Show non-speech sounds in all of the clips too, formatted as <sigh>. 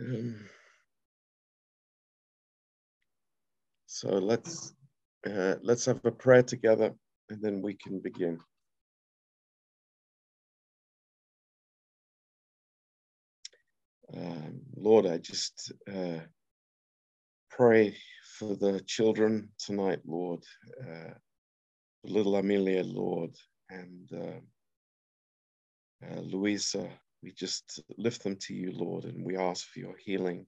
Um, so let's uh, let's have a prayer together, and then we can begin. Um, Lord, I just uh, pray for the children tonight, Lord. Uh, little Amelia, Lord, and uh, uh, Louisa, we just lift them to you, Lord, and we ask for your healing.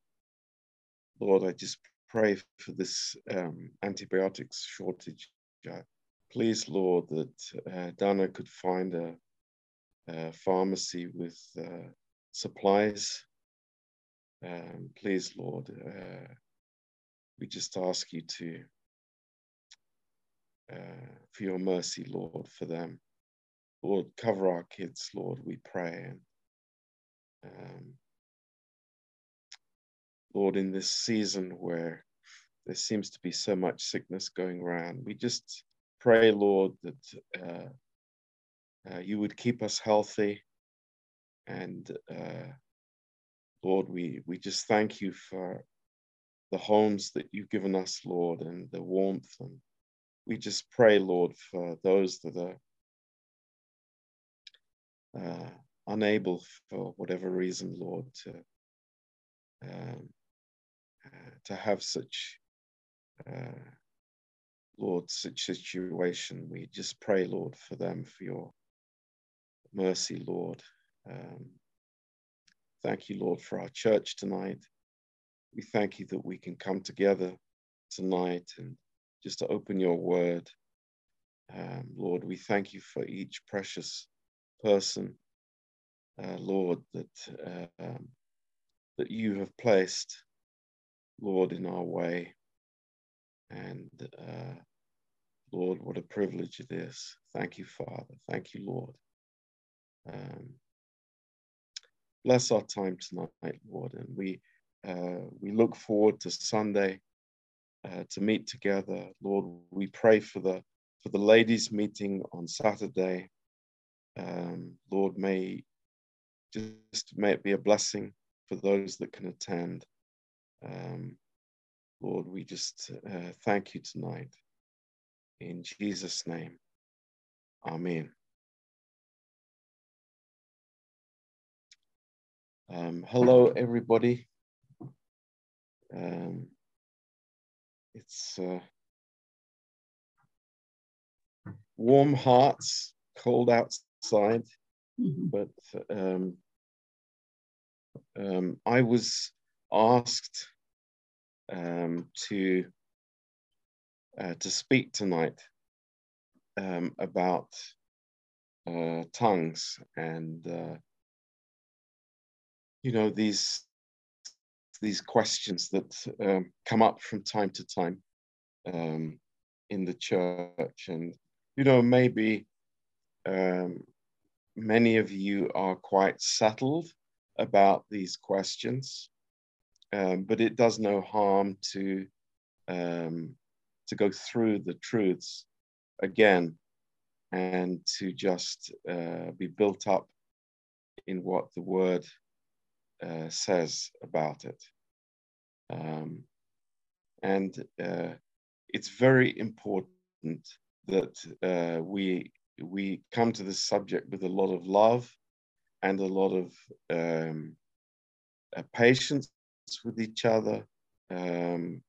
Lord, I just pray for this um, antibiotics shortage. Uh, please, Lord, that uh, Dana could find a, a pharmacy with uh, supplies. Um, please, Lord, uh, we just ask you to, uh, for your mercy, Lord, for them. Lord, cover our kids, Lord, we pray. And um, Lord, in this season where there seems to be so much sickness going around, we just pray, Lord, that uh, uh, you would keep us healthy. And uh, Lord, we, we just thank you for the homes that you've given us, Lord, and the warmth. And we just pray, Lord, for those that are uh, unable for whatever reason, Lord, to um, uh, to have such, uh, Lord, such situation. We just pray, Lord, for them, for your mercy, Lord. Um, thank you, Lord, for our church tonight. We thank you that we can come together tonight and just to open your word. Um, Lord, we thank you for each precious person, uh, Lord, that um, that you have placed, Lord, in our way. And uh, Lord, what a privilege it is. Thank you, Father. Thank you, Lord. Um, bless our time tonight, Lord, and we uh, we look forward to Sunday uh, to meet together, Lord. We pray for the for the ladies' meeting on Saturday. Um, Lord, may just may it be a blessing for those that can attend. Um, Lord, we just uh, thank you tonight. In Jesus' name, Amen. Um, hello, everybody. Um, it's uh, warm hearts, cold outside, mm-hmm. but um, um, I was asked um, to uh, to speak tonight um, about uh, tongues and uh, you know these these questions that um, come up from time to time um, in the church and you know maybe um, many of you are quite settled about these questions, um, but it does no harm to um, to go through the truths again and to just uh, be built up in what the word uh, says about it. Um, and uh, it's very important that uh, we we come to this subject with a lot of love and a lot of um, uh, patience with each other. Um,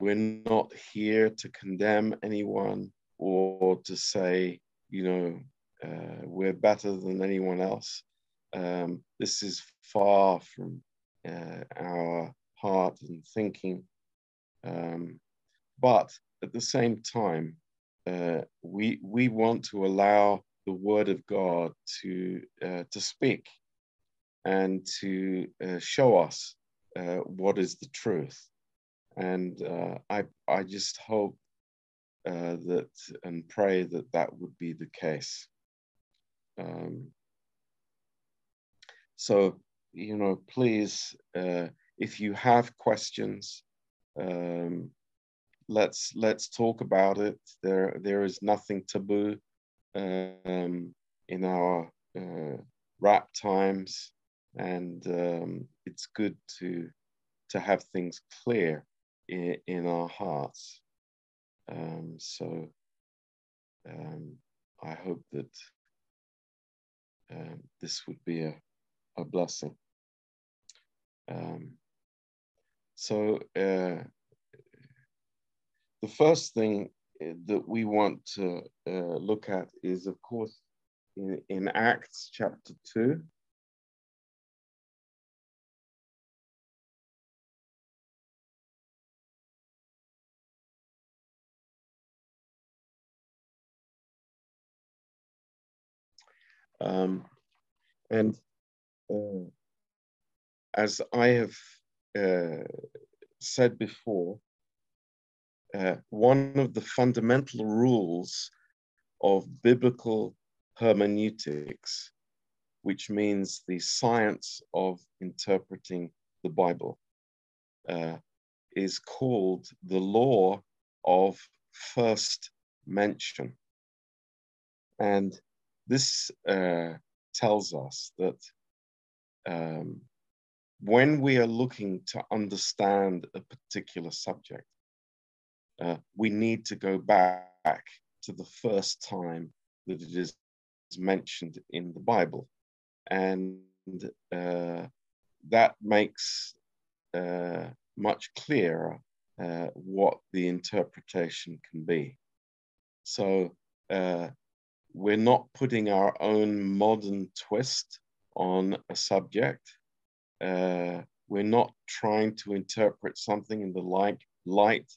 we're not here to condemn anyone or to say, you know, uh, we're better than anyone else. Um, this is far from uh, our heart and thinking. Um, but at the same time, uh, we we want to allow the Word of God to uh, to speak and to uh, show us uh, what is the truth. And uh, I I just hope that and pray that that would be the case. Um, so you know, please, if you have questions. Um, let's let's talk about it. There there is nothing taboo um, in our uh, rap times, and um, it's good to to have things clear in, in our hearts. Um, so um, I hope that um, this would be a, a blessing. Um, so uh, the first thing that we want to uh, look at is, of course, in, in Acts chapter 2. Um, and uh, as I have uh, said before, uh, one of the fundamental rules of biblical hermeneutics, which means the science of interpreting the Bible, uh, is called the law of first mention. And this uh, tells us that um, when we are looking to understand a particular subject, uh, we need to go back to the first time that it is mentioned in the Bible. And uh, that makes uh, much clearer uh, what the interpretation can be. So uh, we're not putting our own modern twist on a subject. Uh, we're not trying to interpret something in the like light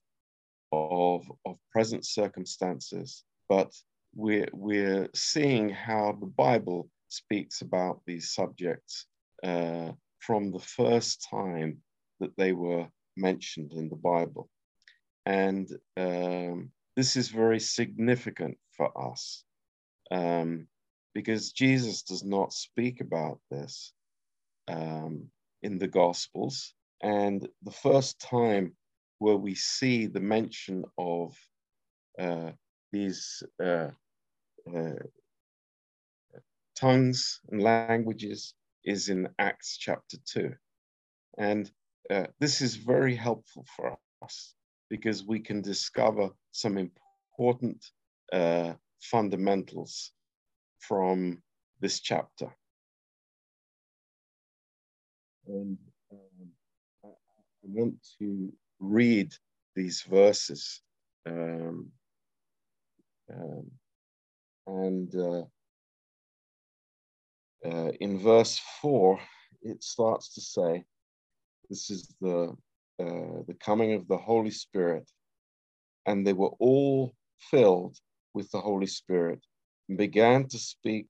of, of present circumstances, but we're, we're seeing how the Bible speaks about these subjects uh, from the first time that they were mentioned in the Bible. And um, this is very significant for us um, because Jesus does not speak about this um, in the Gospels. And the first time where we see the mention of uh, these uh, uh, tongues and languages is in Acts chapter 2. And uh, this is very helpful for us because we can discover some important uh, fundamentals from this chapter. And um, I, want to read these verses. Um, um, and uh, uh, in verse 4, it starts to say, This is the, uh, the coming of the Holy Spirit. And they were all filled with the Holy Spirit and began to speak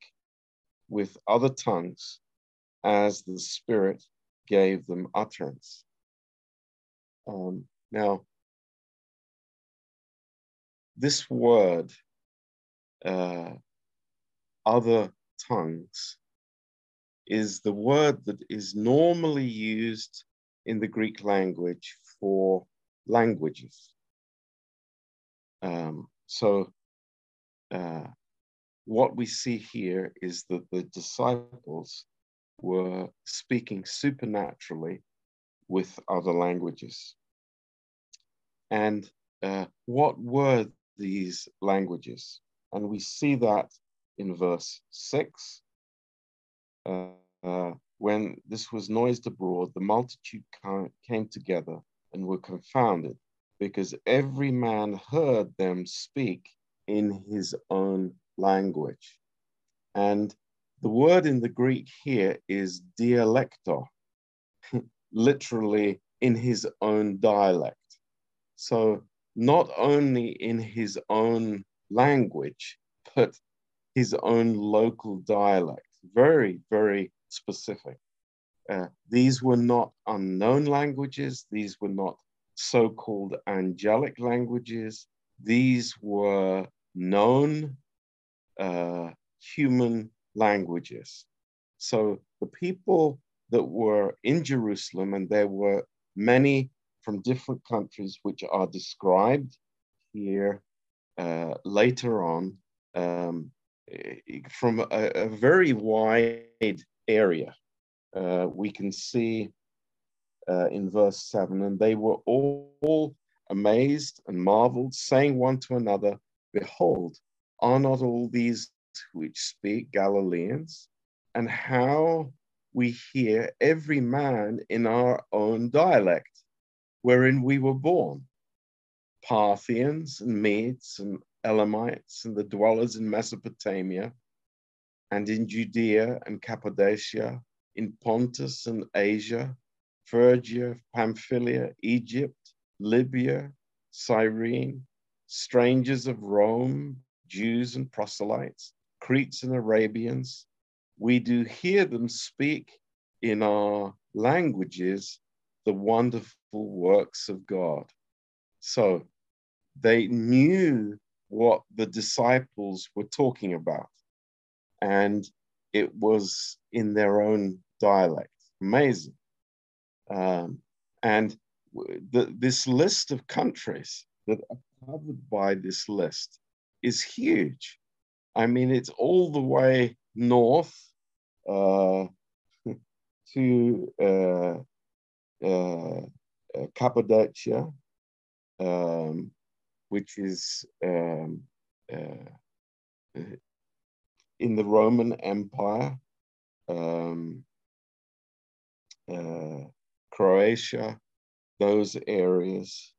with other tongues as the Spirit gave them utterance. Um, now, this word, uh, other tongues, is the word that is normally used in the Greek language for languages. Um, so uh, what we see here is that the disciples were speaking supernaturally with other languages. And uh, what were these languages? And we see that in verse 6. Uh, uh, when this was noised abroad, the multitude came together and were confounded, because every man heard them speak in his own language. And the word in the Greek here is dialecto, <laughs> literally in his own dialect. So not only in his own language, but his own local dialect. Very, very specific. Uh, these were not unknown languages. These were not so-called angelic languages. These were known uh, human languages. So the people that were in Jerusalem, and there were many from different countries which are described here uh, later on um, from a, a, very wide area. Uh, we can see uh, in verse 7 and they were all amazed and marveled, saying one to another, Behold, are not all these which speak Galileans? And how we hear every man in our own dialect, wherein we were born. Parthians and Medes and Elamites and the dwellers in Mesopotamia and in Judea and Cappadocia, in Pontus and Asia, Phrygia, Pamphylia, Egypt, Libya, Cyrene, strangers of Rome, Jews and proselytes, Cretes and Arabians, we do hear them speak in our languages the wonderful works of God. So they knew what the disciples were talking about, and it was in their own dialect. Amazing. Um, and the, this list of countries that are covered by this list is huge. I mean, it's all the way north to uh, uh, Cappadocia, um, which is um, in the Roman Empire, um, Croatia, those areas,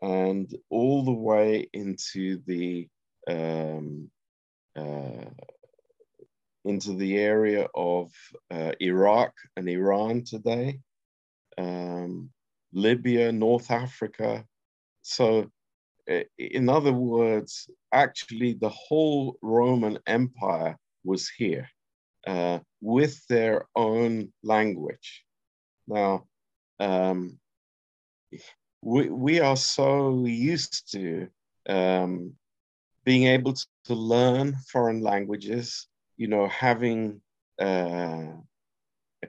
and all the way into the um, uh, into the area of uh, Iraq and Iran today, um, Libya, North Africa. So, in other words, actually, the whole Roman Empire was here uh, with their own language. Now, um, we, we are so used to um, being able to, to learn foreign languages you know, having uh,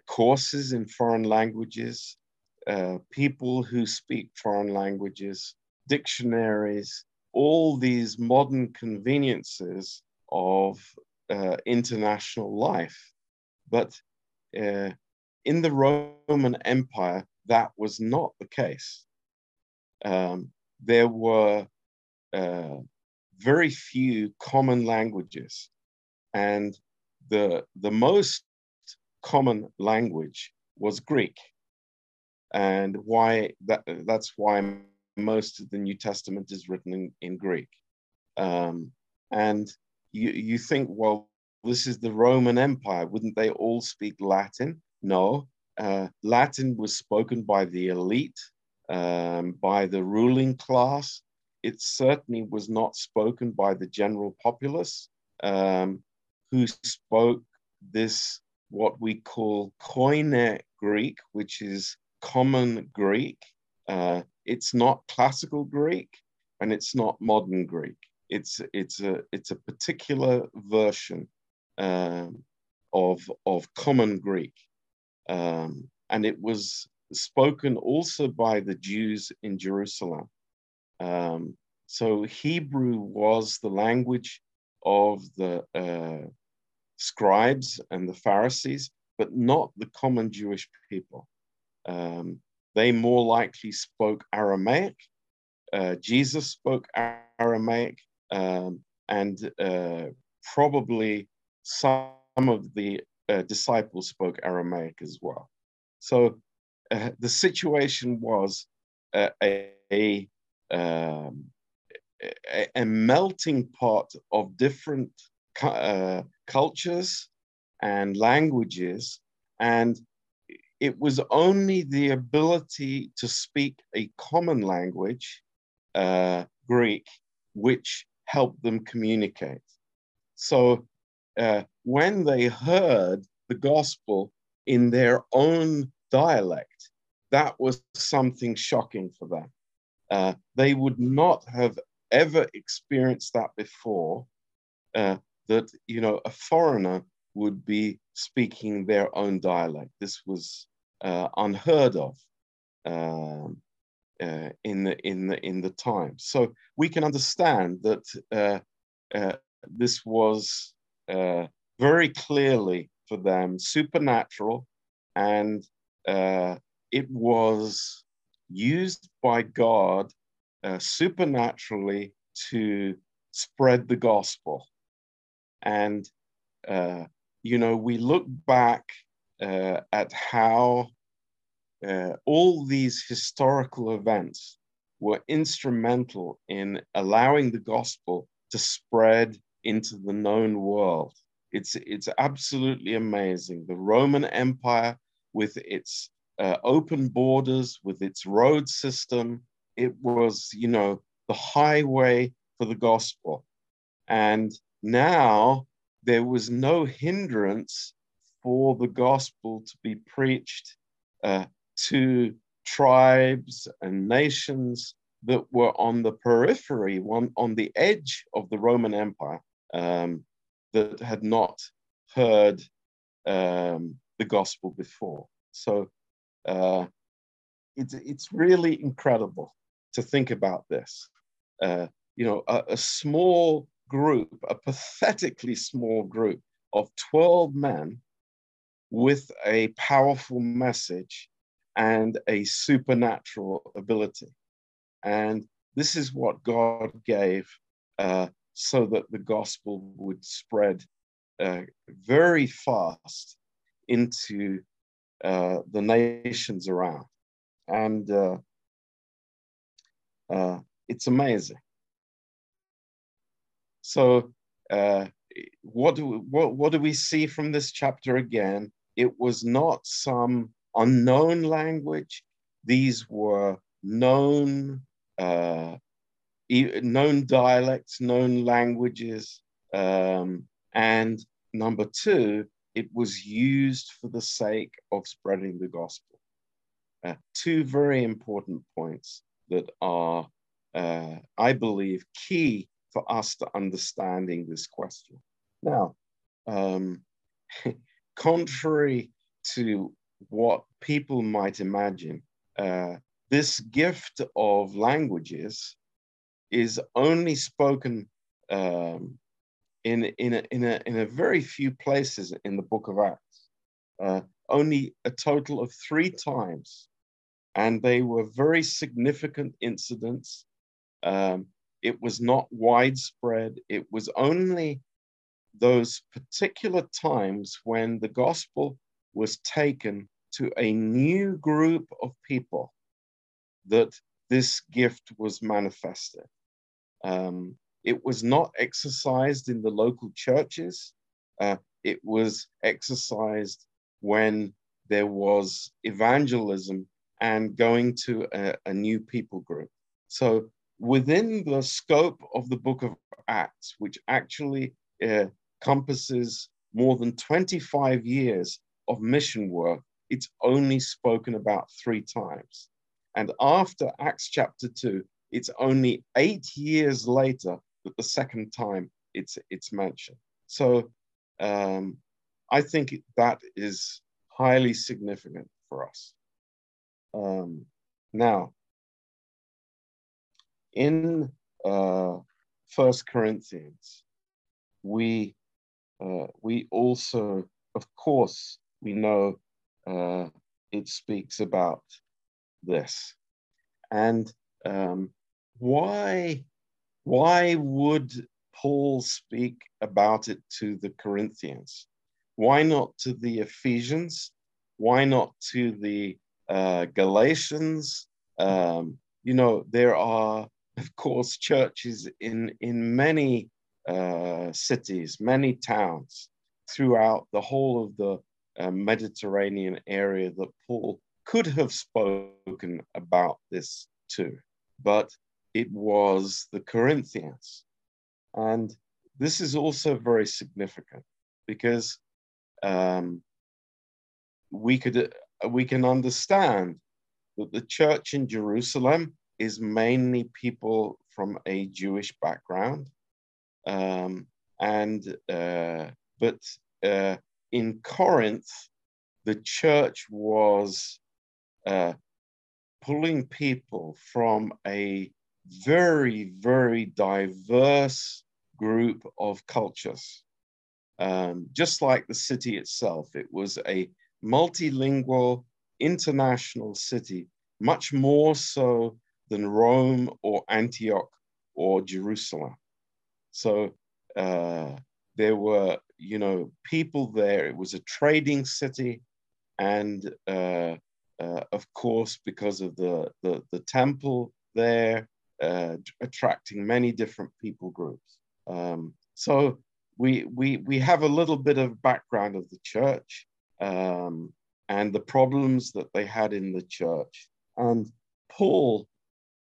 courses in foreign languages, uh, people who speak foreign languages, dictionaries, all these modern conveniences of uh, international life. But uh, in the Roman Empire, that was not the case. Um, there were uh, very few common languages and the, the most common language was Greek. And why that, that's why most of the New Testament is written in, in Greek. Um, and you, you think, well, this is the Roman Empire. Wouldn't they all speak Latin? No. Uh, Latin was spoken by the elite, um, by the ruling class. It certainly was not spoken by the general populace. Um, who spoke this, what we call Koine Greek, which is common Greek. Uh, it's not classical Greek and it's not modern Greek. It's, it's, a, it's a particular version um, of, of common Greek. Um, and it was spoken also by the Jews in Jerusalem. Um, so Hebrew was the language of the uh, scribes and the Pharisees, but not the common Jewish people. Um, they more likely spoke Aramaic. Uh, Jesus spoke Aramaic, um, and uh, probably some of the uh, disciples spoke Aramaic as well. So uh, the situation was a, a, um, a, a melting pot of different uh, cultures and languages. And it was only the ability to speak a common language, uh, Greek, which helped them communicate. So uh, when they heard the gospel in their own dialect, that was something shocking for them. Uh, they would not have ever experienced that before. Uh, that you know a foreigner would be speaking their own dialect. This was uh, unheard of um, uh, in the in the in the time. So we can understand that uh, uh this was uh, very clearly for them supernatural, and uh, it was used by God supernaturally to spread the gospel. And, uh, you know, we look back uh, at how uh, all these historical events were instrumental in allowing the gospel to spread into the known world. It's, it's absolutely amazing. The Roman Empire, with its uh, open borders, with its road system, it was, you know, the highway for the gospel. And now there was no hindrance for the gospel to be preached uh, to tribes and nations that were on the periphery, one on the edge of the Roman Empire, um, that had not heard um, the gospel before. So uh, it's it's really incredible to think about this. Uh, you know, a, a small group, a pathetically small group of 12 men with a powerful message and a supernatural ability. And this is what God gave uh, so that the gospel would spread uh, very fast into uh, the nations around. And uh, uh, it's amazing. So, uh, what do what what do we see from this chapter again? It was not some unknown language; these were known uh, known dialects, known languages, um, and number two, it was used for the sake of spreading the gospel. Uh, two very important points that are, uh, I believe, key for us to understanding this question. Now, um, <laughs> contrary to what people might imagine, uh, this gift of languages is only spoken um, in, in, a, in, a, in a very few places in the book of Acts. Uh, only a total of three times and they were very significant incidents. Um, it was not widespread. It was only those particular times when the gospel was taken to a new group of people that this gift was manifested. Um, it was not exercised in the local churches. Uh, it was exercised when there was evangelism and going to a, a new people group. So within the scope of the book of Acts, which actually uh, encompasses more than 25 years of mission work, it's only spoken about three times. And after Acts chapter 2, it's only eight years later that the second time it's, it's mentioned. So um, I think that is highly significant for us. Um, now, in uh, First Corinthians, we uh, we also, of course, we know uh, it speaks about this, and um, why why would Paul speak about it to the Corinthians? Why not to the Ephesians? Why not to the uh, Galatians. Um, you know, there are, of course, churches in, in many uh, cities, many towns throughout the whole of the uh, Mediterranean area that Paul could have spoken about this too, but it was the Corinthians. And this is also very significant because um, we could we can understand that the church in Jerusalem is mainly people from a Jewish background. Um, and uh, but uh, in Corinth, the church was uh, pulling people from a very, very diverse group of cultures. Um, just like the city itself, it was a multilingual, international city, much more so than Rome or Antioch or Jerusalem. So uh, there were, you know, people there. It was a trading city, and uh, uh, of course, because of the the, the temple there, uh, attracting many different people groups. Um, so we we we have a little bit of background of the church um, and the problems that they had in the church, and Paul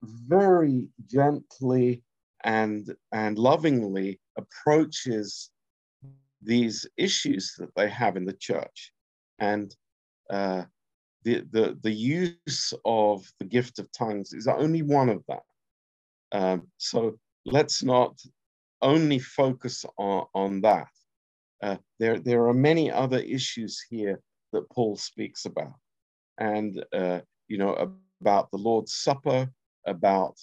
very gently and and lovingly approaches these issues that they have in the church. And uh, the, the the use of the gift of tongues is only one of that um, so let's not only focus on, on that. Uh, there there are many other issues here that paul speaks about. And uh, you know about the lord's supper about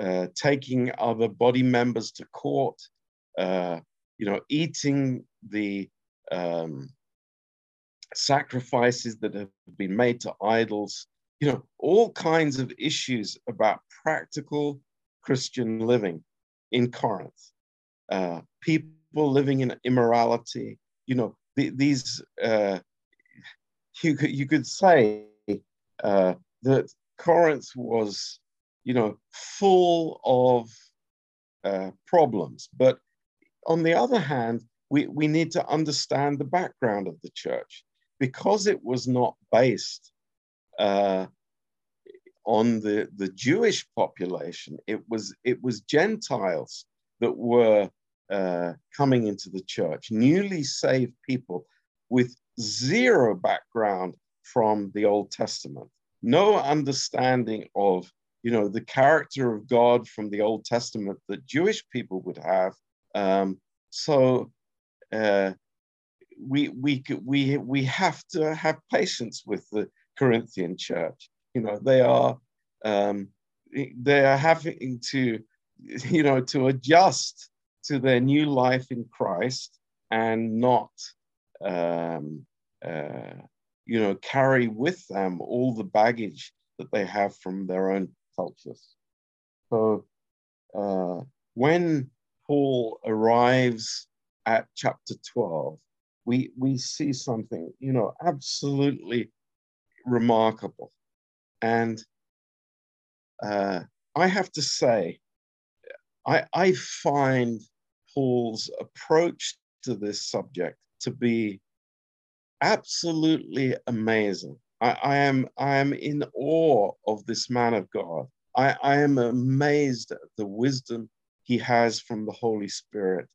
uh, taking other body members to court, uh, you know, eating the um, sacrifices that have been made to idols, you know, all kinds of issues about practical Christian living in Corinth. Uh, people living in immorality, you know, the, these, uh, you, could, you could say uh, that Corinth was you know, full of uh, problems. But on the other hand, we, we need to understand the background of the church because it was not based uh, on the, the Jewish population. It was, it was Gentiles that were uh, coming into the church, newly saved people with zero background from the Old Testament, no understanding of you know, the character of God from the Old Testament that Jewish people would have. Um, so uh, we we we we have to have patience with the Corinthian church. You know, they are um, they are having to you know to adjust to their new life in Christ and not um, uh, you know carry with them all the baggage that they have from their own cultures. So uh, when Paul arrives at chapter 12, we, we see something, you know, absolutely remarkable. And uh, I have to say, I, I find Paul's approach to this subject to be absolutely amazing. I, I, am I am in awe of this man of God. I, I am amazed at the wisdom he has from the Holy Spirit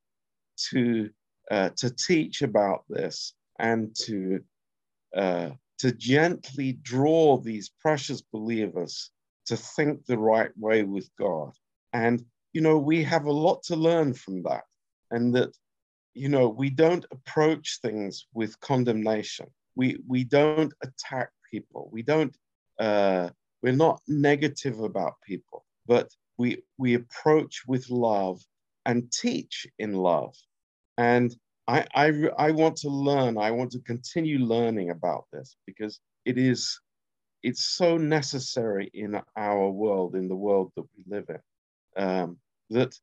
to uh, to teach about this and to uh, to gently draw these precious believers to think the right way with God. And you know, we have a lot to learn from that, and that you know we don't approach things with condemnation we we don't attack people. We don't. Uh, we're not negative about people, but we we approach with love and teach in love. And I I I want to learn. I want to continue learning about this because it is it's so necessary in our world, in the world that we live in, um, that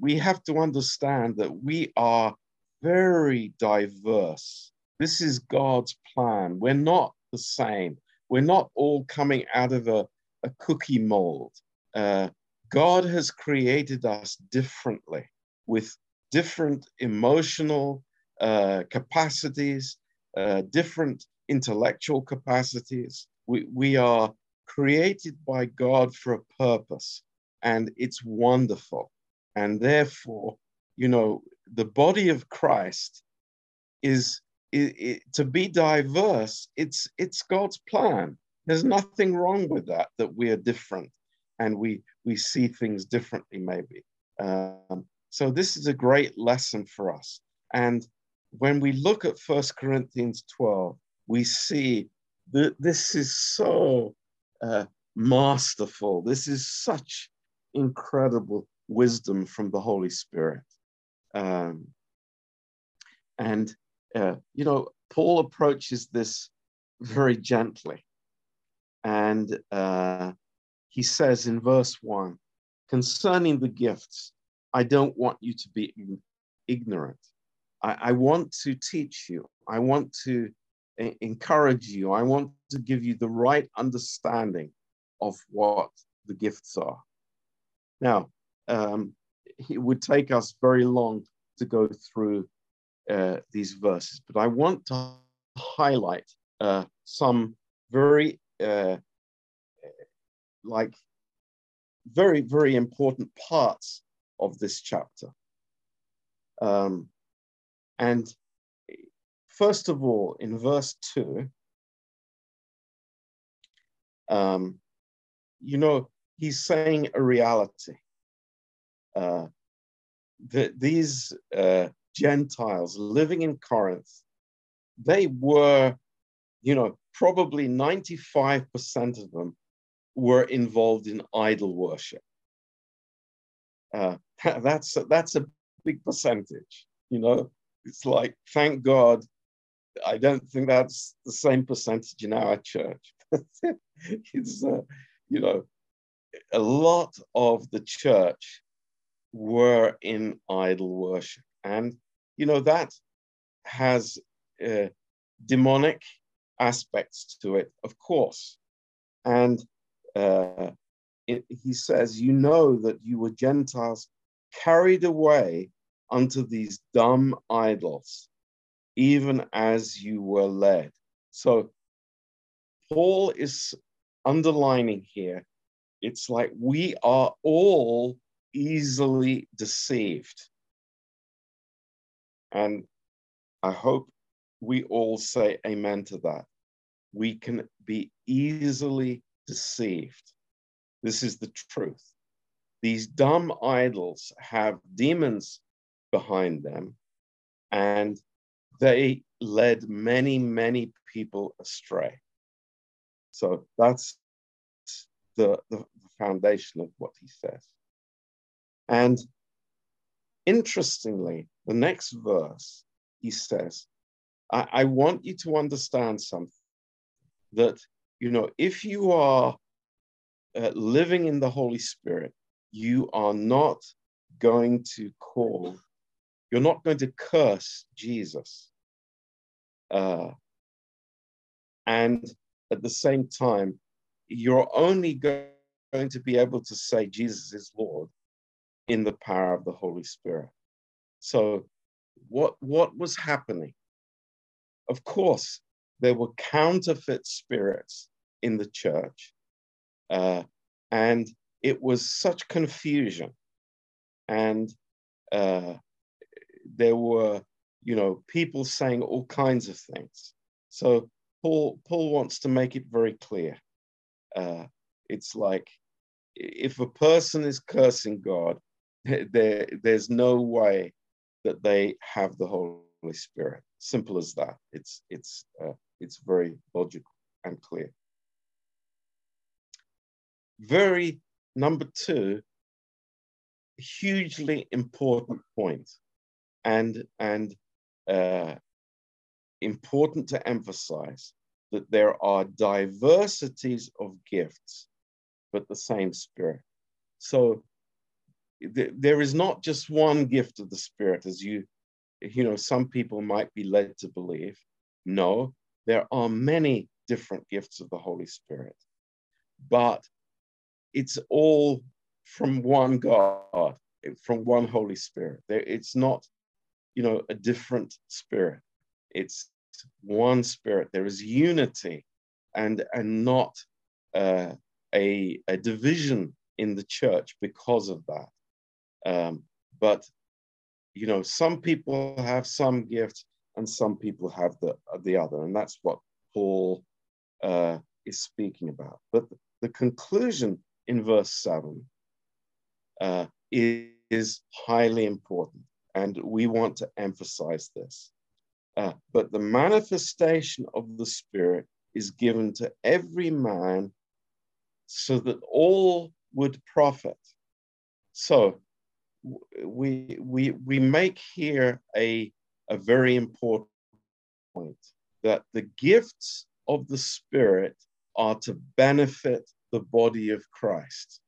we have to understand that we are very diverse this is God's plan. We're not the same. We're not all coming out of a, a cookie mold. Uh, God has created us differently with different emotional uh, capacities, uh, different intellectual capacities. We, we are created by God for a purpose, and it's wonderful. And therefore, you know, the body of Christ is it, it, to be diverse, it's it's God's plan. There's nothing wrong with that. That we are different, and we we see things differently, maybe. Um, so this is a great lesson for us. And when we look at First Corinthians 12, we see that this is so uh, masterful. This is such incredible wisdom from the Holy Spirit. Um, and uh, you know, Paul approaches this very gently. And uh, he says in verse 1 concerning the gifts, I don't want you to be ignorant. I, I want to teach you. I want to encourage you. I want to give you the right understanding of what the gifts are. Now, um, it would take us very long to go through uh, these verses, but I want to highlight uh, some very, uh, like, very, very important parts of this chapter. Um, and first of all, in verse 2, um, you know, he's saying a reality. Uh, that these uh, Gentiles living in Corinth, they were, you know, probably 95% of them were involved in idol worship. Uh, <laughs> that's, that's a big percentage, you know. It's like, thank God, I don't think that's the same percentage in our church. <laughs> it's, uh, you know, a lot of the church were in idol worship. And, you know, that has uh, demonic aspects to it, of course. And uh, it, he says, You know that you were Gentiles carried away unto these dumb idols, even as you were led. So Paul is underlining here it's like we are all easily deceived. And I hope we all say amen to that. We can be easily deceived. This is the truth. These dumb idols have demons behind them, and they led many, many people astray. So that's the, the foundation of what he says. And interestingly, the next verse, he says, I, I want you to understand something that, you know, if you are uh, living in the Holy Spirit, you are not going to call, you're not going to curse Jesus. Uh, and at the same time, you're only going to be able to say Jesus is Lord in the power of the Holy Spirit. So, what, what was happening? Of course, there were counterfeit spirits in the church, uh, and it was such confusion. And uh, there were, you know, people saying all kinds of things. So Paul, Paul wants to make it very clear uh, it's like if a person is cursing God, <laughs> there, there's no way that they have the Holy Spirit. Simple as that. It's it's uh, it's very logical and clear. Very number two, hugely important point, and and uh, important to emphasize that there are diversities of gifts, but the same Spirit. So th- there is not just one gift of the Spirit, as you, you know, some people might be led to believe. No, there are many different gifts of the Holy Spirit, but it's all from one God, from one Holy Spirit. There, it's not, you know, a different spirit. It's one spirit. There is unity and, and not uh, a, a division in the church because of that. Um, but, you know, some people have some gifts and some people have the, the other. And that's what Paul uh, is speaking about. But the conclusion in verse 7 uh, is, is highly important. And we want to emphasize this. Uh, but the manifestation of the Spirit is given to every man so that all would profit. So we, we, we make here a, a very important point that the gifts of the Spirit are to benefit the body of Christ.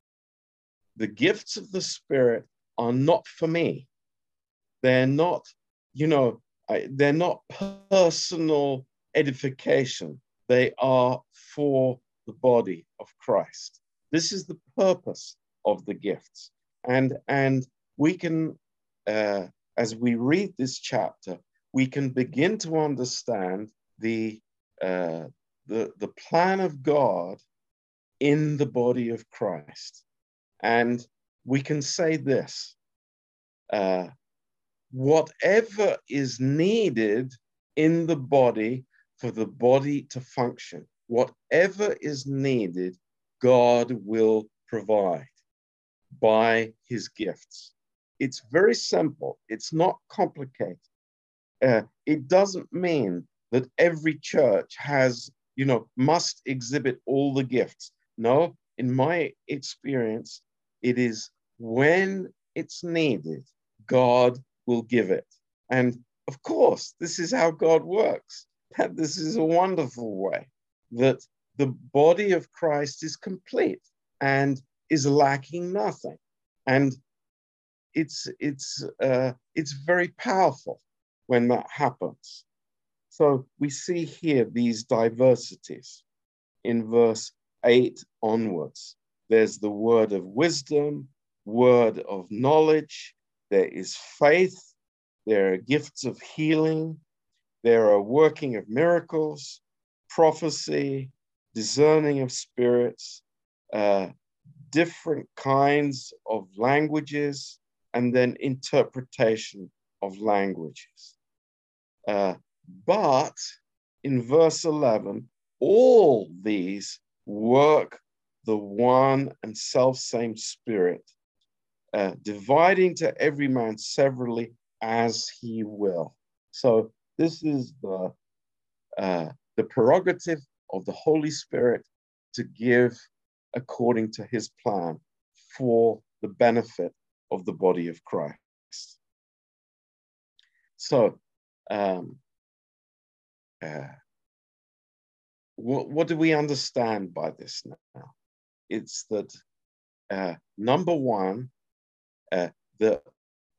The gifts of the Spirit are not for me. They're not, you know, they're not personal edification. They are for the body of Christ. This is the purpose of the gifts. And, and we can, uh, as we read this chapter, we can begin to understand the, uh, the, the plan of God in the body of Christ. And we can say this uh, whatever is needed in the body for the body to function, whatever is needed, God will provide by his gifts. It's very simple, it's not complicated. Uh, it doesn't mean that every church has, you know, must exhibit all the gifts. No, in my experience, it is when it's needed, God will give it. And of course, this is how God works. <laughs> This is a wonderful way that the body of Christ is complete and is lacking nothing. And it's it's uh, it's very powerful when that happens. So we see here these diversities in verse 8 onwards. There's the word of wisdom, word of knowledge, there is faith, there are gifts of healing, there are working of miracles, prophecy, discerning of spirits, uh, different kinds of languages, and then interpretation of languages. Uh, but in verse 11, all these work the one and self same spirit, uh, dividing to every man severally as he will. So this is the uh, the prerogative of the Holy Spirit to give according to his plan for the benefit of the body of Christ. So, um, uh, what, what do we understand by this now? It's that uh, number one, uh, the,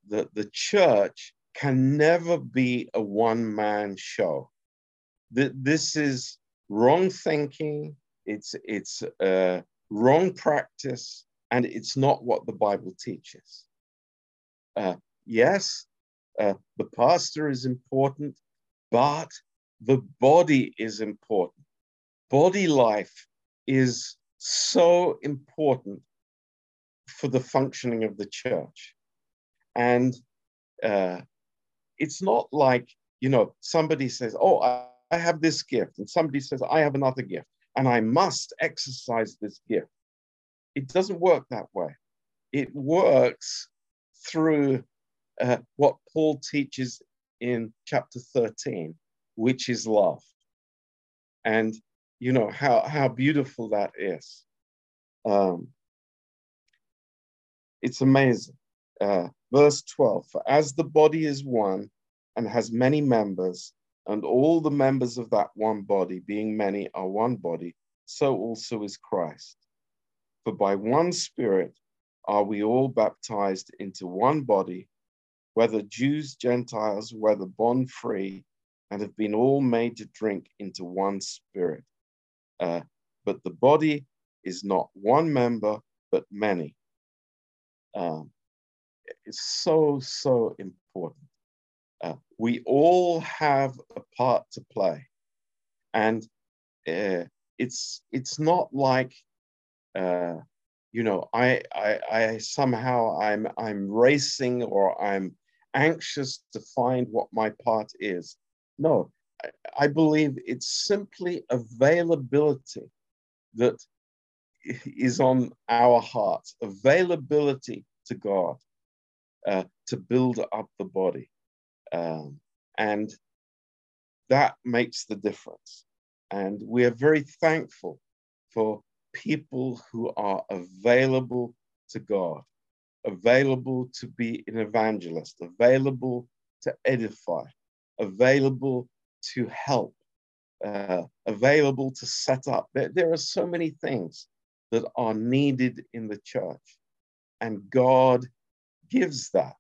the, the church can never be a one man show. That this is wrong thinking, it's, it's uh, wrong practice, and it's not what the Bible teaches. Uh, yes, uh, the pastor is important, but the body is important. Body life is so important for the functioning of the church. And uh, it's not like, you know, somebody says, oh, I, I have this gift, and somebody says, I have another gift and I must exercise this gift. It doesn't work that way. It works through uh, what Paul teaches in chapter 13, which is love. And you know how, how beautiful that is. Um, it's amazing. Uh, verse 12 For as the body is one and has many members, and all the members of that one body, being many, are one body, so also is Christ. For by one Spirit are we all baptized into one body, whether Jews, Gentiles, whether bond free, and have been all made to drink into one Spirit. Uh, but the body is not one member, but many. Um, it's so, so important. Uh, we all have a part to play. And uh, it's it's not like uh, you know I, I I somehow I'm I'm racing or I'm anxious to find what my part is. No, I, I believe it's simply availability that is on our hearts, availability to God uh, to build up the body. Um, and that makes the difference. And we are very thankful for people who are available to God, available to be an evangelist, available to edify, available to help uh, available to set up. There, there are so many things that are needed in the church, and God gives that.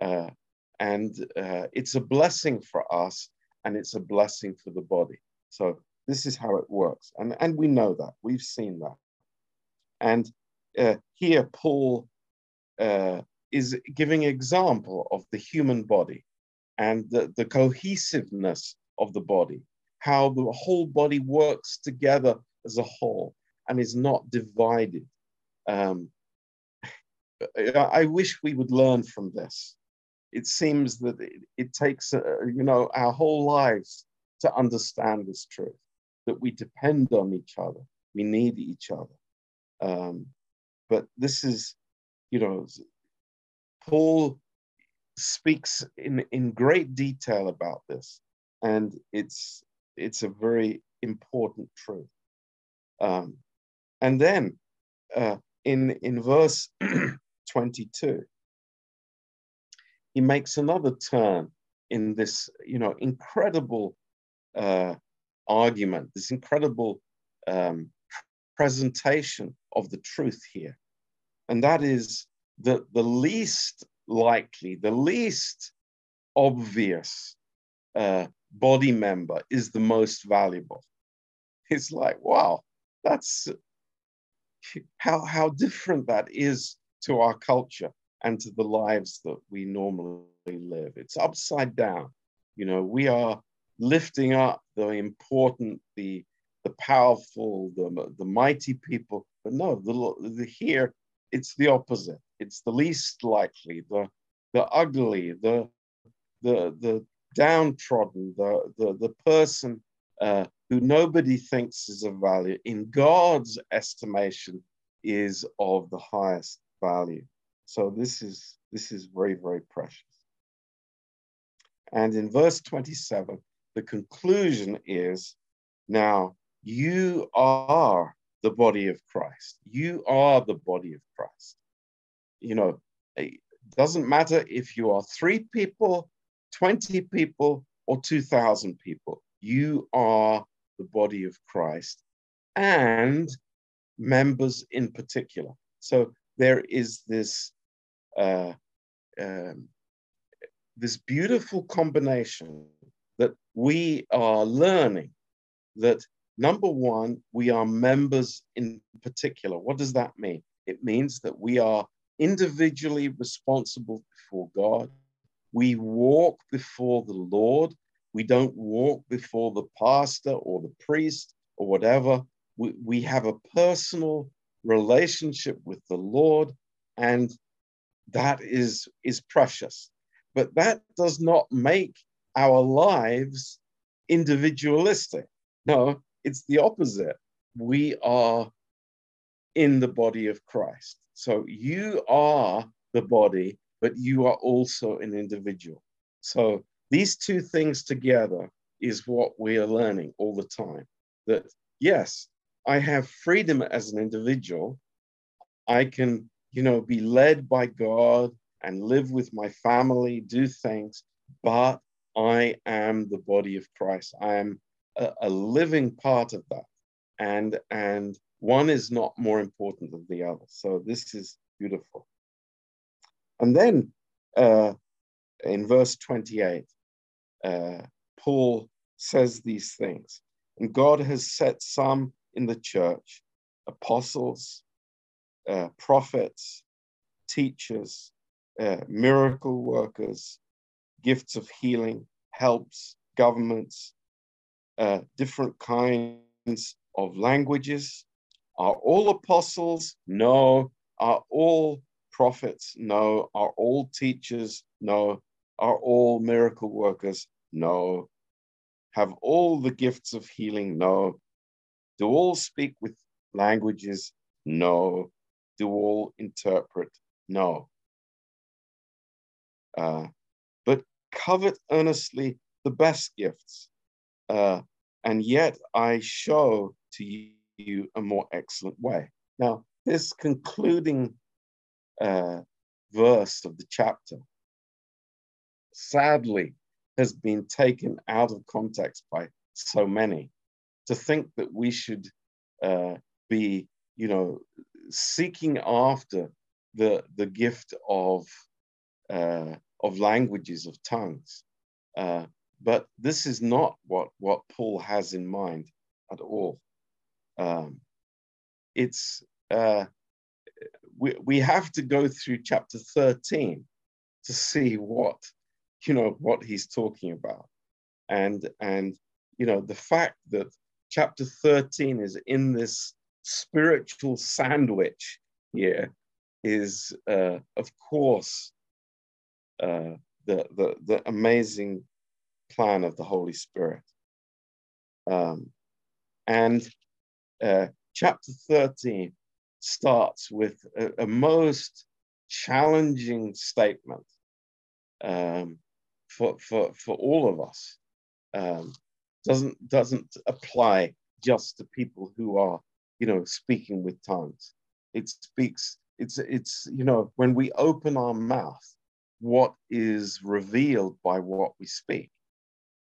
Uh, and uh, it's a blessing for us, and it's a blessing for the body. So this is how it works, and and we know that we've seen that. And uh, here, Paul uh, is giving example of the human body and the, the cohesiveness of the body, how the whole body works together as a whole and is not divided. Um, I wish we would learn from this. It seems that it, it takes, uh, you know, our whole lives to understand this truth, that we depend on each other, we need each other. Um, but this is, you know, Paul speaks in, in great detail about this, and it's it's a very important truth. Um, and then uh, in in verse <clears throat> 22, he makes another turn in this, you know, incredible uh, argument, this incredible um, presentation of the truth here, and that is the, the least likely, the least obvious uh, body member is the most valuable. It's like, wow, that's how, how different that is to our culture and to the lives that we normally live. It's upside down. You know, we are lifting up the important, the the powerful, the, the mighty people. But no, the, the here it's the opposite. It's the least likely, the the ugly, the the the downtrodden, the the the person uh, who nobody thinks is of value in God's estimation is of the highest value. So this is this is very very precious. And in verse 27, the conclusion is now you are the body of Christ. You are the body of Christ. You know, it doesn't matter if you are three people, 20 people, or 2,000 people. You are the body of Christ and members in particular. So there is this uh, um, this beautiful combination we are learning that Number one, we are members in particular. What does that mean? It means that we are individually responsible before God. We walk before the Lord. We don't walk before the pastor or the priest or whatever. We, we have a personal relationship with the Lord, and that is, is precious. But that does not make our lives individualistic. No, it's the opposite. We are in the body of Christ. So you are the body, but you are also an individual. So these two things together is what we are learning all the time. That yes, I have freedom as an individual. I can, you know, be led by God and live with my family, do things, but I am the body of Christ. I am a, a living part of that. And, and one is not more important than the other. So this is beautiful. And then uh, in verse 28, uh, Paul says these things. And God has set some in the church apostles, uh, prophets, teachers, uh, miracle workers, gifts of healing, helps, governments, uh, different kinds of languages. Are all apostles? No. Are all prophets? No. Are all teachers? No. Are all miracle workers? No. Have all the gifts of healing? No. Do all speak with languages? No. Do all interpret? No. Uh, but covet earnestly the best gifts. Uh, and yet I show to you a more excellent way. Now, this concluding uh, verse of the chapter sadly has been taken out of context by so many. To think that we should uh, be, you know, seeking after the the gift of uh, of languages of tongues, uh, but this is not what what Paul has in mind at all. Um, it's uh, we we have to go through chapter thirteen to see what you know what he's talking about, and and you know the fact that chapter thirteen is in this spiritual sandwich here is uh, of course uh, the, the the amazing plan of the Holy Spirit. Um, and uh, chapter 13 starts with a, a most challenging statement um, for, for, for all of us. Um, doesn't, doesn't apply just to people who are, you know, speaking with tongues. It speaks, it's, it's, you know, when we open our mouth, what is revealed by what we speak.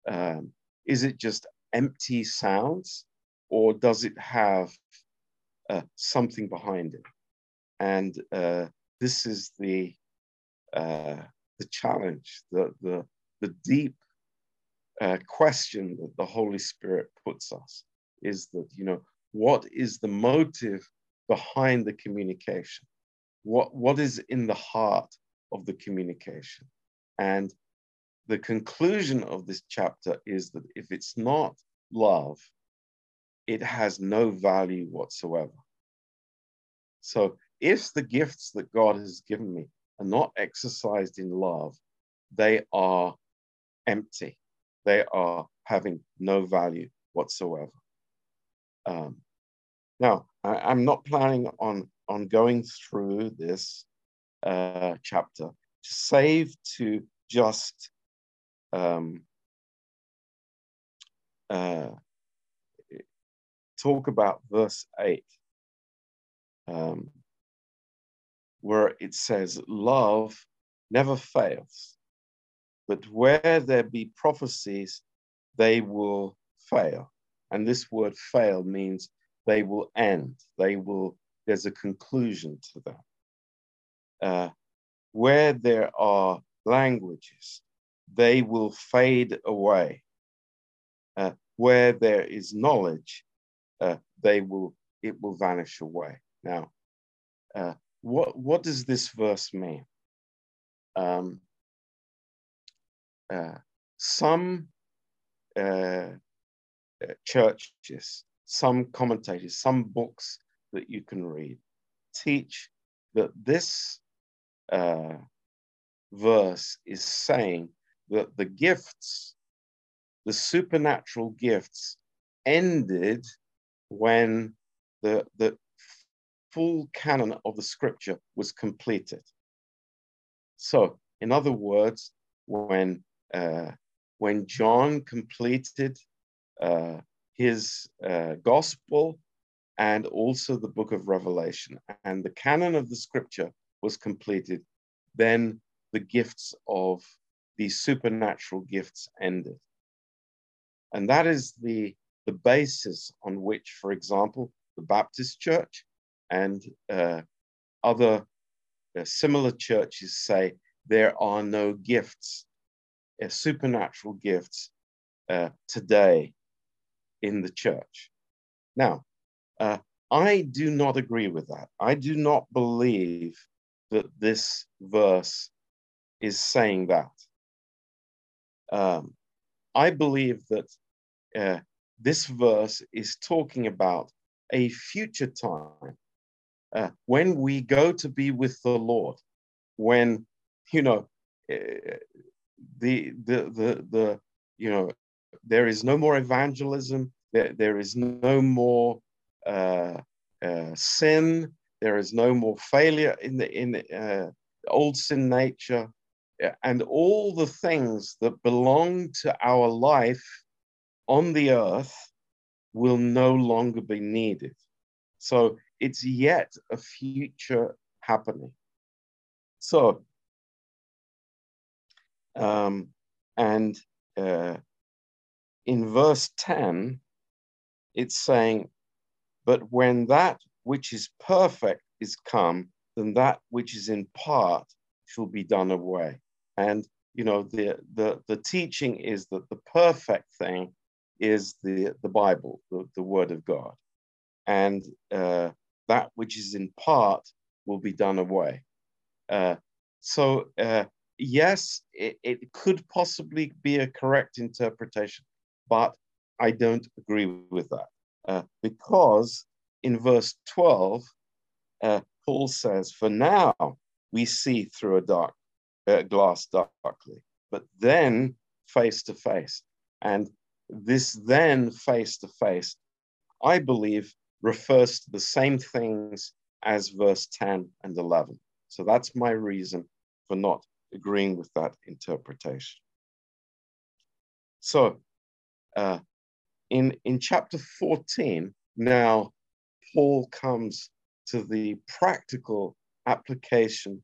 Um, is it just empty sounds or does it have uh, something behind it? And uh, this is the uh, the challenge, the the the deep uh, question that the Holy Spirit puts us is that you know what is the motive behind the communication? What what is in the heart of the communication? And the conclusion of this chapter is that if it's not love, it has no value whatsoever. So if the gifts that God has given me are not exercised in love, they are empty. They are having no value whatsoever. Um, now, I, am not planning on, on going through this uh, chapter, To save to just um, uh, talk about verse 8, um, where it says, Love never fails, but where there be prophecies, they will fail. And this word fail means they will end, they will, there's a conclusion to that. Uh, where there are languages, they will fade away. Uh, where there is knowledge, uh, they will it will vanish away. Now, uh, what what does this verse mean? Um, uh, some uh, churches, some commentators, some books that you can read teach that this uh, verse is saying that the gifts, the supernatural gifts, ended when the, the full canon of the scripture was completed. So, in other words, when, uh, when John completed uh, his uh, gospel and also the book of Revelation, and the canon of the scripture was completed, then the gifts of these supernatural gifts ended. And that is the, the basis on which, for example, the Baptist Church and uh, other uh, similar churches say there are no gifts, uh, supernatural gifts uh, today in the church. Now, uh, I do not agree with that. I do not believe that this verse is saying that. Um, I believe that uh, this verse is talking about a future time uh, when we go to be with the Lord, when you know uh, the the the the you know there is no more evangelism, there, there is no more uh, uh, sin, there is no more failure in the in uh, old sin nature and all the things that belong to our life on the earth will no longer be needed. So it's yet a future happening. So, um, and uh, in verse 10, it's saying, But when that which is perfect is come, then that which is in part shall be done away. And you know, the the the teaching is that the perfect thing is the the Bible, the, the Word of God, and uh, that which is in part will be done away. Uh, so uh, yes, it, it could possibly be a correct interpretation, but I don't agree with that uh, because in verse 12, uh, Paul says, For now we see through a dark uh, glass darkly, but then face to face. And this then face to face, I believe, refers to the same things as verse 10 and 11. So that's my reason for not agreeing with that interpretation. So uh, in, in chapter 14, now Paul comes to the practical application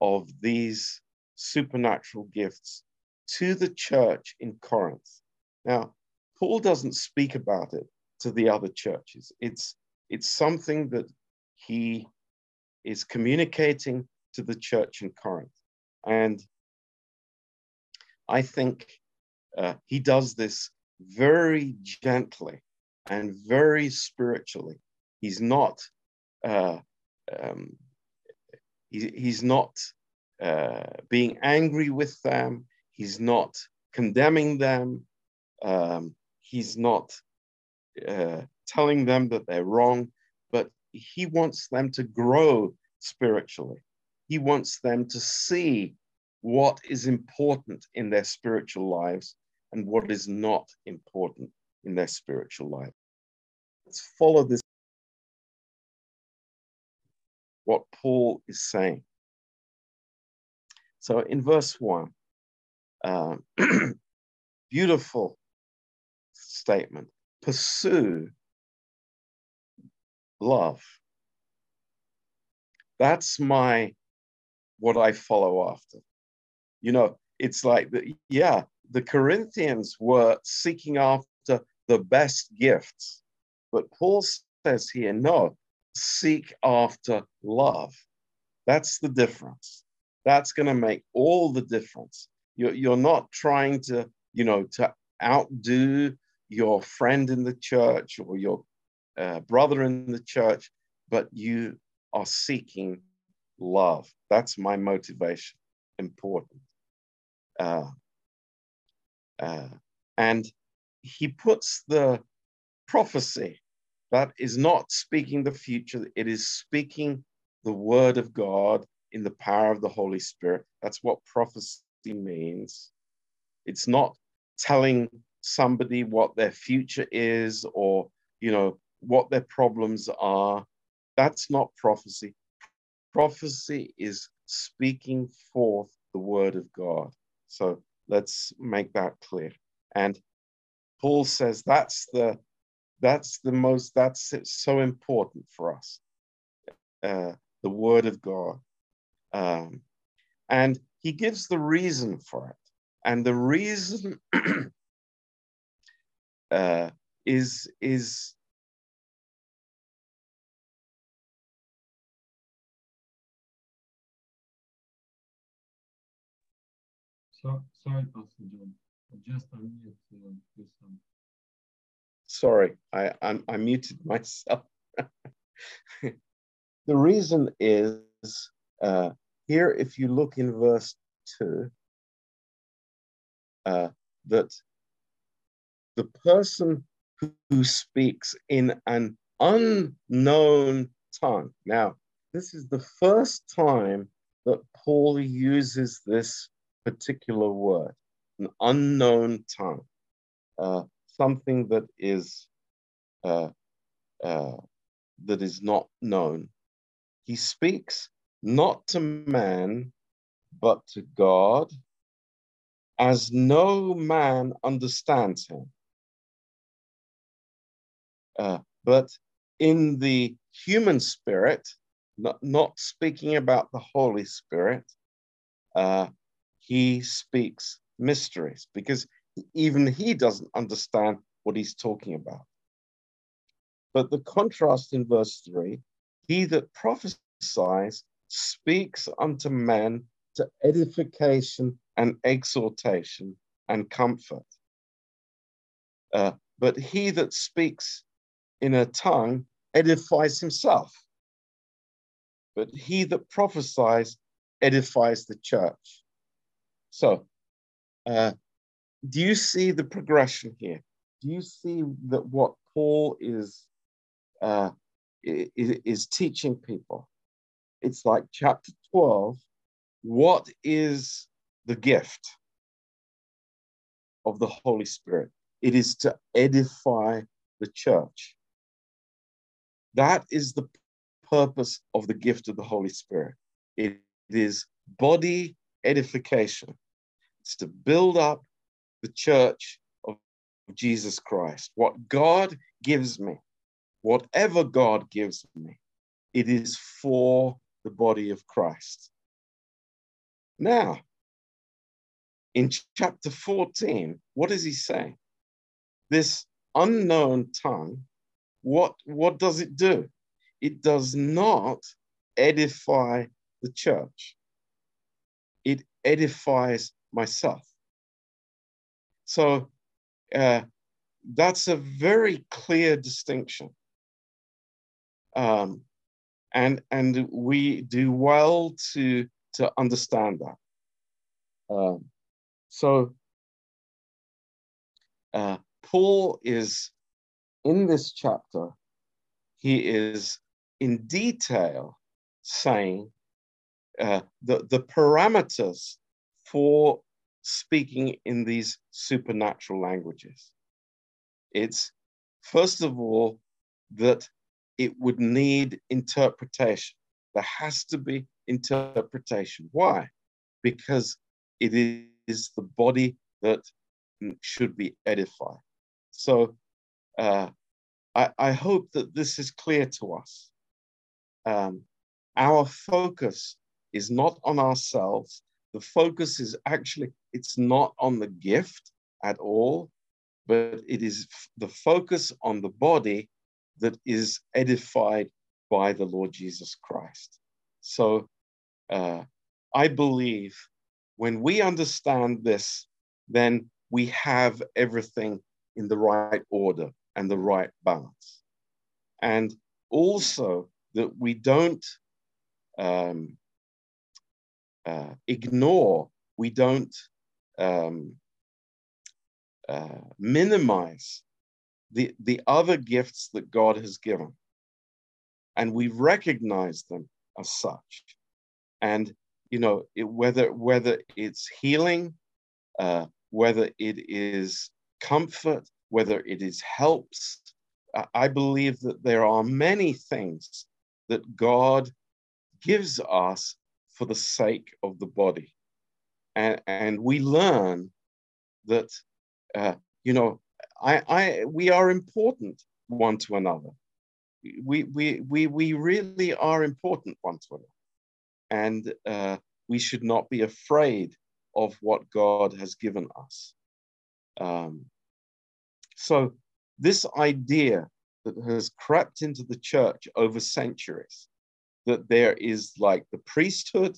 of these supernatural gifts to the church in Corinth. Now, Paul doesn't speak about it to the other churches. It's, it's something that he is communicating to the church in Corinth. And I think uh, he does this very gently and very spiritually. He's not uh, um, he, he's not uh, being angry with them. He's not condemning them. Um, he's not uh, telling them that they're wrong, but he wants them to grow spiritually. He wants them to see what is important in their spiritual lives and what is not important in their spiritual life. Let's follow this, what Paul is saying. So in verse one, uh, <clears throat> beautiful statement pursue love. That's my what I follow after. You know, it's like the, yeah, the Corinthians were seeking after the best gifts, but Paul says here, no, seek after love. That's the difference. That's going to make all the difference. You're, you're not trying to, you know, to outdo your friend in the church or your uh, brother in the church, but you are seeking love. That's my motivation. Important. Uh, uh, and he puts the prophecy that is not speaking the future, it is speaking the word of God in the power of the Holy Spirit. That's what prophecy means. It's not telling somebody what their future is or, you know, what their problems are. That's not prophecy. Prophecy is speaking forth the word of God. So let's make that clear. And Paul says that's the that's the most that's so important for us. Uh, the word of God. Um, and he gives the reason for it. And the reason <clears throat> uh, is is So, sorry, Pastor John. Just unmute uh. Sorry, I, I, I muted myself. <laughs> the reason is uh, here, if you look in verse 2, uh, that the person who, speaks in an unknown tongue. Now, this is the first time that Paul uses this particular word, an unknown tongue, uh, something that is uh, uh, that is not known. He speaks not to man, but to God, as no man understands him. Uh, but in the human spirit, not, not speaking about the Holy Spirit, uh, he speaks mysteries because even he doesn't understand what he's talking about. But the contrast in verse 3 he that prophesies speaks unto men to edification and exhortation and comfort. Uh, but he that speaks in a tongue edifies himself. But he that prophesies edifies the church. So, uh, do you see the progression here? Do you see that what Paul is uh, is, is teaching people? It's like chapter 12. What is the gift of the Holy Spirit? It is to edify the church. That is the purpose of the gift of the Holy Spirit. It is body edification. It's to build up the church of Jesus Christ. What God gives me, whatever God gives me, it is for the body of Christ. Now, in chapter 14, what does he say? This unknown tongue, what, what does it do? It does not edify the church, it edifies myself. So uh, that's a very clear distinction. Um, and, and we do well to, to understand that. Um, so uh, Paul is in this chapter, he is in detail saying uh, the, the parameters for speaking in these supernatural languages. It's first of all that it would need interpretation. There has to be interpretation. Why? Because it is the body that should be edified. So uh, I, I, hope that this is clear to us. Um, our focus is not on ourselves. The focus is actually, it's not on the gift at all, but it is the focus on the body that is edified by the Lord Jesus Christ. So uh, I believe when we understand this, then we have everything in the right order and the right balance. And also that we don't um, uh, ignore, we don't um, uh, minimize the, the other gifts that God has given. And we recognize them as such. And, you know, it, whether, whether it's healing, uh, whether it is comfort, whether it is helps, I believe that there are many things that God gives us for the sake of the body. And, and we learn that, uh, you know, I, I, we are important one to another. We, we, we, we really are important one to another. And uh, we should not be afraid of what God has given us. Um, so, this idea that has crept into the church over centuries that there is like the priesthood,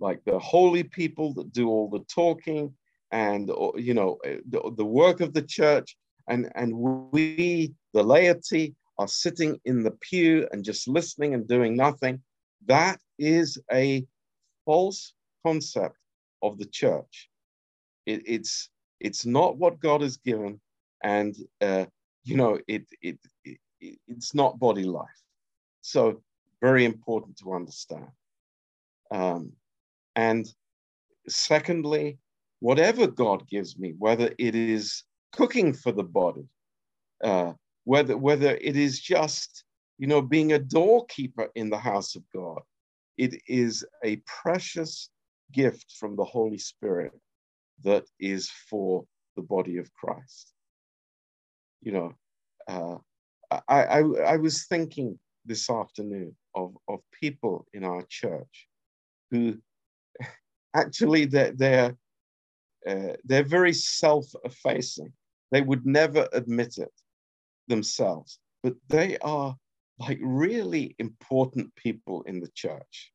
like the holy people that do all the talking and you know the, the work of the church. And and we the laity are sitting in the pew and just listening and doing nothing. That is a false concept of the church. It, it's it's not what god has given. And uh, you know it, it it it's not body life. So very important to understand. Um, and secondly, whatever God gives me, whether it is cooking for the body, uh, whether whether it is just you know being a doorkeeper in the house of God, it is a precious gift from the Holy Spirit that is for the body of Christ. You know, uh, I, I I was thinking this afternoon of, of people in our church who actually they're, they're uh, they're very self-effacing. They would never admit it themselves, but they are like really important people in the church.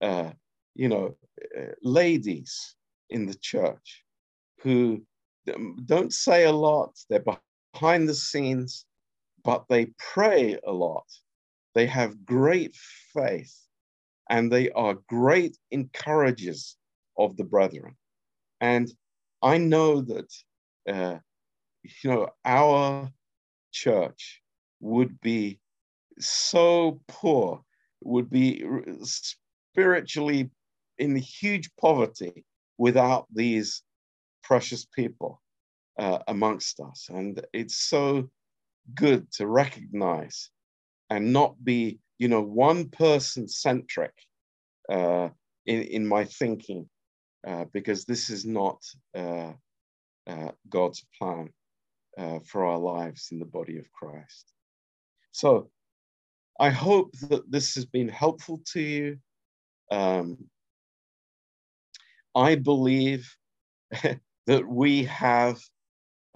Uh, you know, uh, ladies in the church who don't say a lot, they're behind the scenes, but they pray a lot. They have great faith and they are great encouragers of the brethren. And I know that, uh, you know, our church would be so poor, would be spiritually in huge poverty without these precious people uh, amongst us. And it's so good to recognize and not be, you know, one person centric uh, in, in my thinking, uh, because this is not uh, uh, God's plan uh, for our lives in the body of Christ. So I hope that this has been helpful to you. Um, I believe <laughs> that we have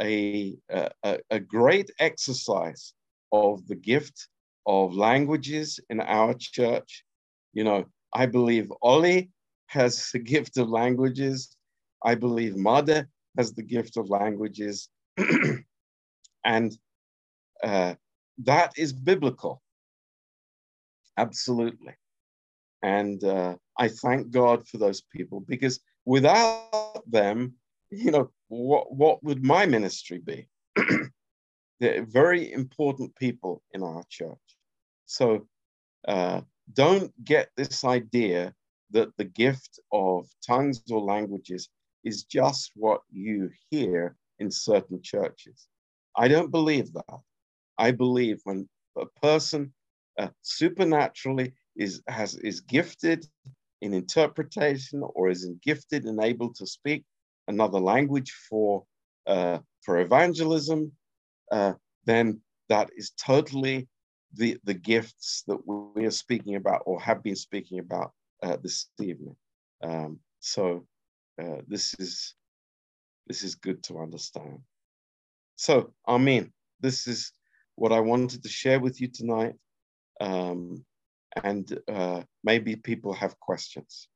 a, a, a great exercise of the gift of languages in our church. You know, I believe Ollie has the <laughs> gift of languages. I believe Mother has the gift of languages. <clears throat> and uh, that is biblical. Absolutely. And uh, I thank God for those people because without them, you know, what, what would my ministry be? <clears throat> They're very important people in our church. So uh, don't get this idea that the gift of tongues or languages is just what you hear in certain churches. I don't believe that. I believe when a person uh, supernaturally is has is gifted in interpretation or is gifted and able to speak another language for uh, for evangelism, uh, then that is totally the the gifts that we are speaking about or have been speaking about uh, this evening. Um, so uh, this is this is good to understand. So, Amen. This is what I wanted to share with you tonight. Um, and uh, maybe people have questions.